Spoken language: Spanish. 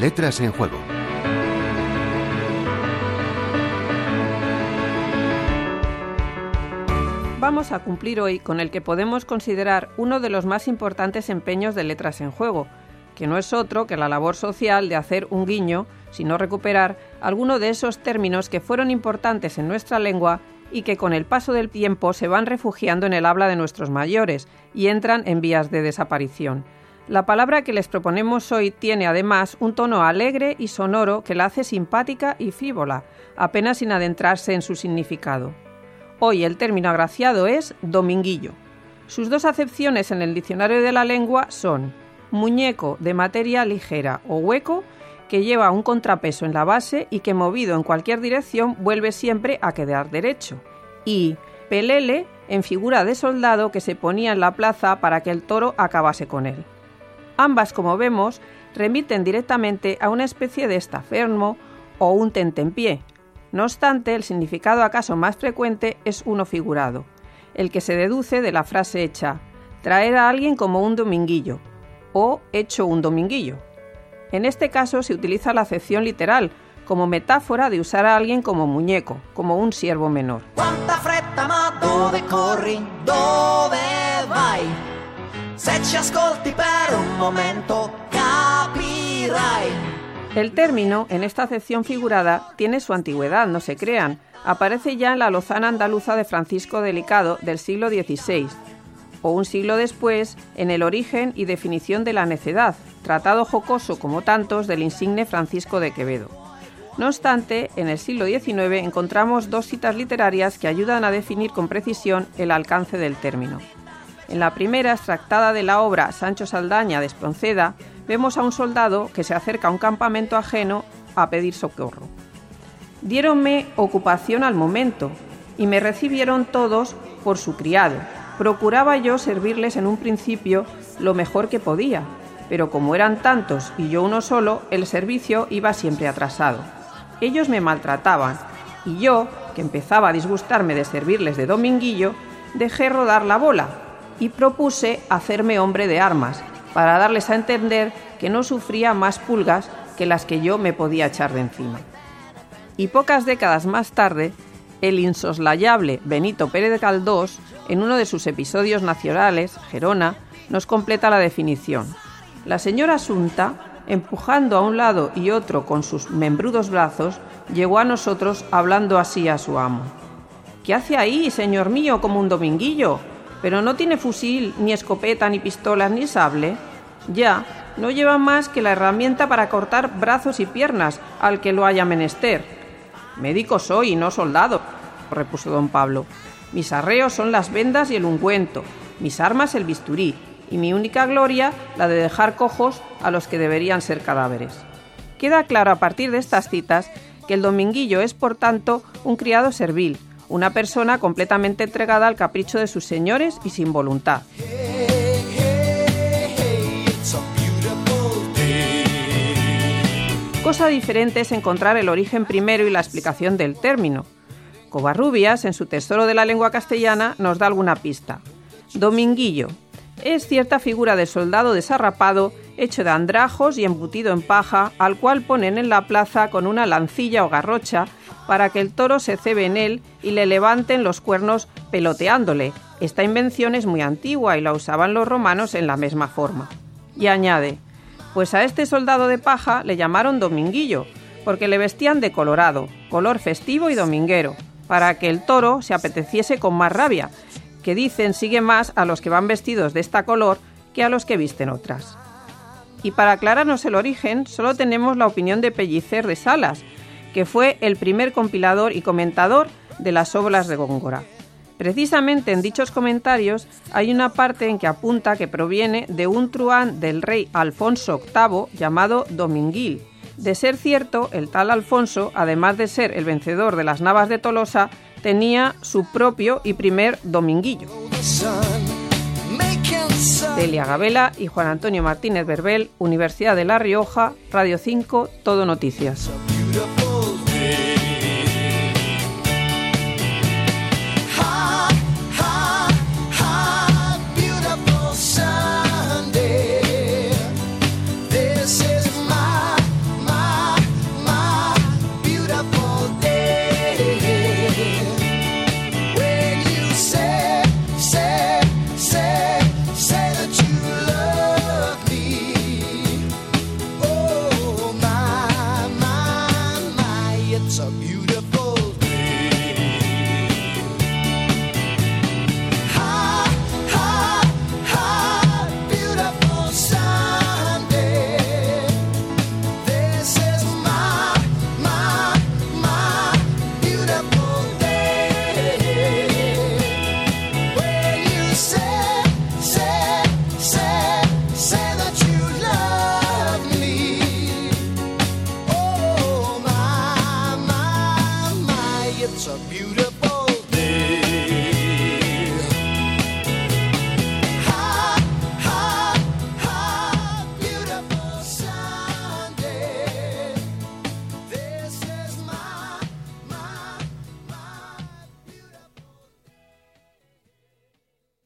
Letras en Juego. Vamos a cumplir hoy con el que podemos considerar uno de los más importantes empeños de Letras en Juego, que no es otro que la labor social de hacer un guiño, si no recuperar, alguno de esos términos que fueron importantes en nuestra lengua y que con el paso del tiempo se van refugiando en el habla de nuestros mayores y entran en vías de desaparición. La palabra que les proponemos hoy tiene además un tono alegre y sonoro que la hace simpática y frívola, apenas sin adentrarse en su significado. Hoy el término agraciado es dominguillo. Sus dos acepciones en el diccionario de la lengua son muñeco de materia ligera o hueco que lleva un contrapeso en la base y que movido en cualquier dirección vuelve siempre a quedar derecho. Y pelele en figura de soldado que se ponía en la plaza para que el toro acabase con él. Ambas, como vemos, remiten directamente a una especie de estafermo o un tentempié, no obstante, el significado acaso más frecuente es uno figurado, el que se deduce de la frase hecha traer a alguien como un dominguillo o hecho un dominguillo. En este caso se utiliza la acepción literal como metáfora de usar a alguien como muñeco, como un siervo menor. Un momento el término, en esta acepción figurada, tiene su antigüedad, no se crean. Aparece ya en la Lozana andaluza de Francisco Delicado del siglo XVI, o un siglo después en El origen y definición de la necedad, tratado jocoso como tantos del insigne Francisco de Quevedo. No obstante, en el siglo XIX encontramos dos citas literarias que ayudan a definir con precisión el alcance del término. En la primera, extractada de la obra Sancho Saldaña de Espronceda, vemos a un soldado que se acerca a un campamento ajeno a pedir socorro. Diéronme ocupación al momento y me recibieron todos por su criado. Procuraba yo servirles en un principio lo mejor que podía, pero como eran tantos y yo uno solo, el servicio iba siempre atrasado. Ellos me maltrataban y yo, que empezaba a disgustarme de servirles de dominguillo, dejé rodar la bola y propuse hacerme hombre de armas para darles a entender que no sufría más pulgas que las que yo me podía echar de encima. Y pocas décadas más tarde, el insoslayable Benito Pérez Caldós, en uno de sus episodios nacionales, Gerona, nos completa la definición. La señora Asunta, empujando a un lado y otro con sus membrudos brazos, llegó a nosotros hablando así a su amo. ¿Qué hace ahí, señor mío, como un dominguillo? Pero no tiene fusil, ni escopeta, ni pistolas, ni sable. Ya, no lleva más que la herramienta para cortar brazos y piernas al que lo haya menester. Médico soy y no soldado, repuso don Pablo. Mis arreos son las vendas y el ungüento, mis armas el bisturí, y mi única gloria la de dejar cojos a los que deberían ser cadáveres. Queda claro a partir de estas citas que el dominguillo es, por tanto, un criado servil, una persona completamente entregada al capricho de sus señores y sin voluntad. Cosa diferente es encontrar el origen primero y la explicación del término. Covarrubias, en su Tesoro de la Lengua Castellana, nos da alguna pista. Dominguillo es cierta figura de soldado desarrapado, hecho de andrajos y embutido en paja, al cual ponen en la plaza con una lancilla o garrocha para que el toro se cebe en él y le levanten los cuernos peloteándole. Esta invención es muy antigua y la usaban los romanos en la misma forma. Y añade, pues a este soldado de paja le llamaron dominguillo, porque le vestían de colorado, color festivo y dominguero, para que el toro se apeteciese con más rabia, que dicen sigue más a los que van vestidos de esta color que a los que visten otras. Y para aclararnos el origen, solo tenemos la opinión de Pellicer de Salas, que fue el primer compilador y comentador de las obras de Góngora. Precisamente en dichos comentarios hay una parte en que apunta que proviene de un truán del rey Alfonso VIII llamado Dominguil. De ser cierto, el tal Alfonso, además de ser el vencedor de las Navas de Tolosa, tenía su propio y primer dominguillo. Delia Gabela y Juan Antonio Martínez Berbel, Universidad de La Rioja, Radio 5, Todo Noticias.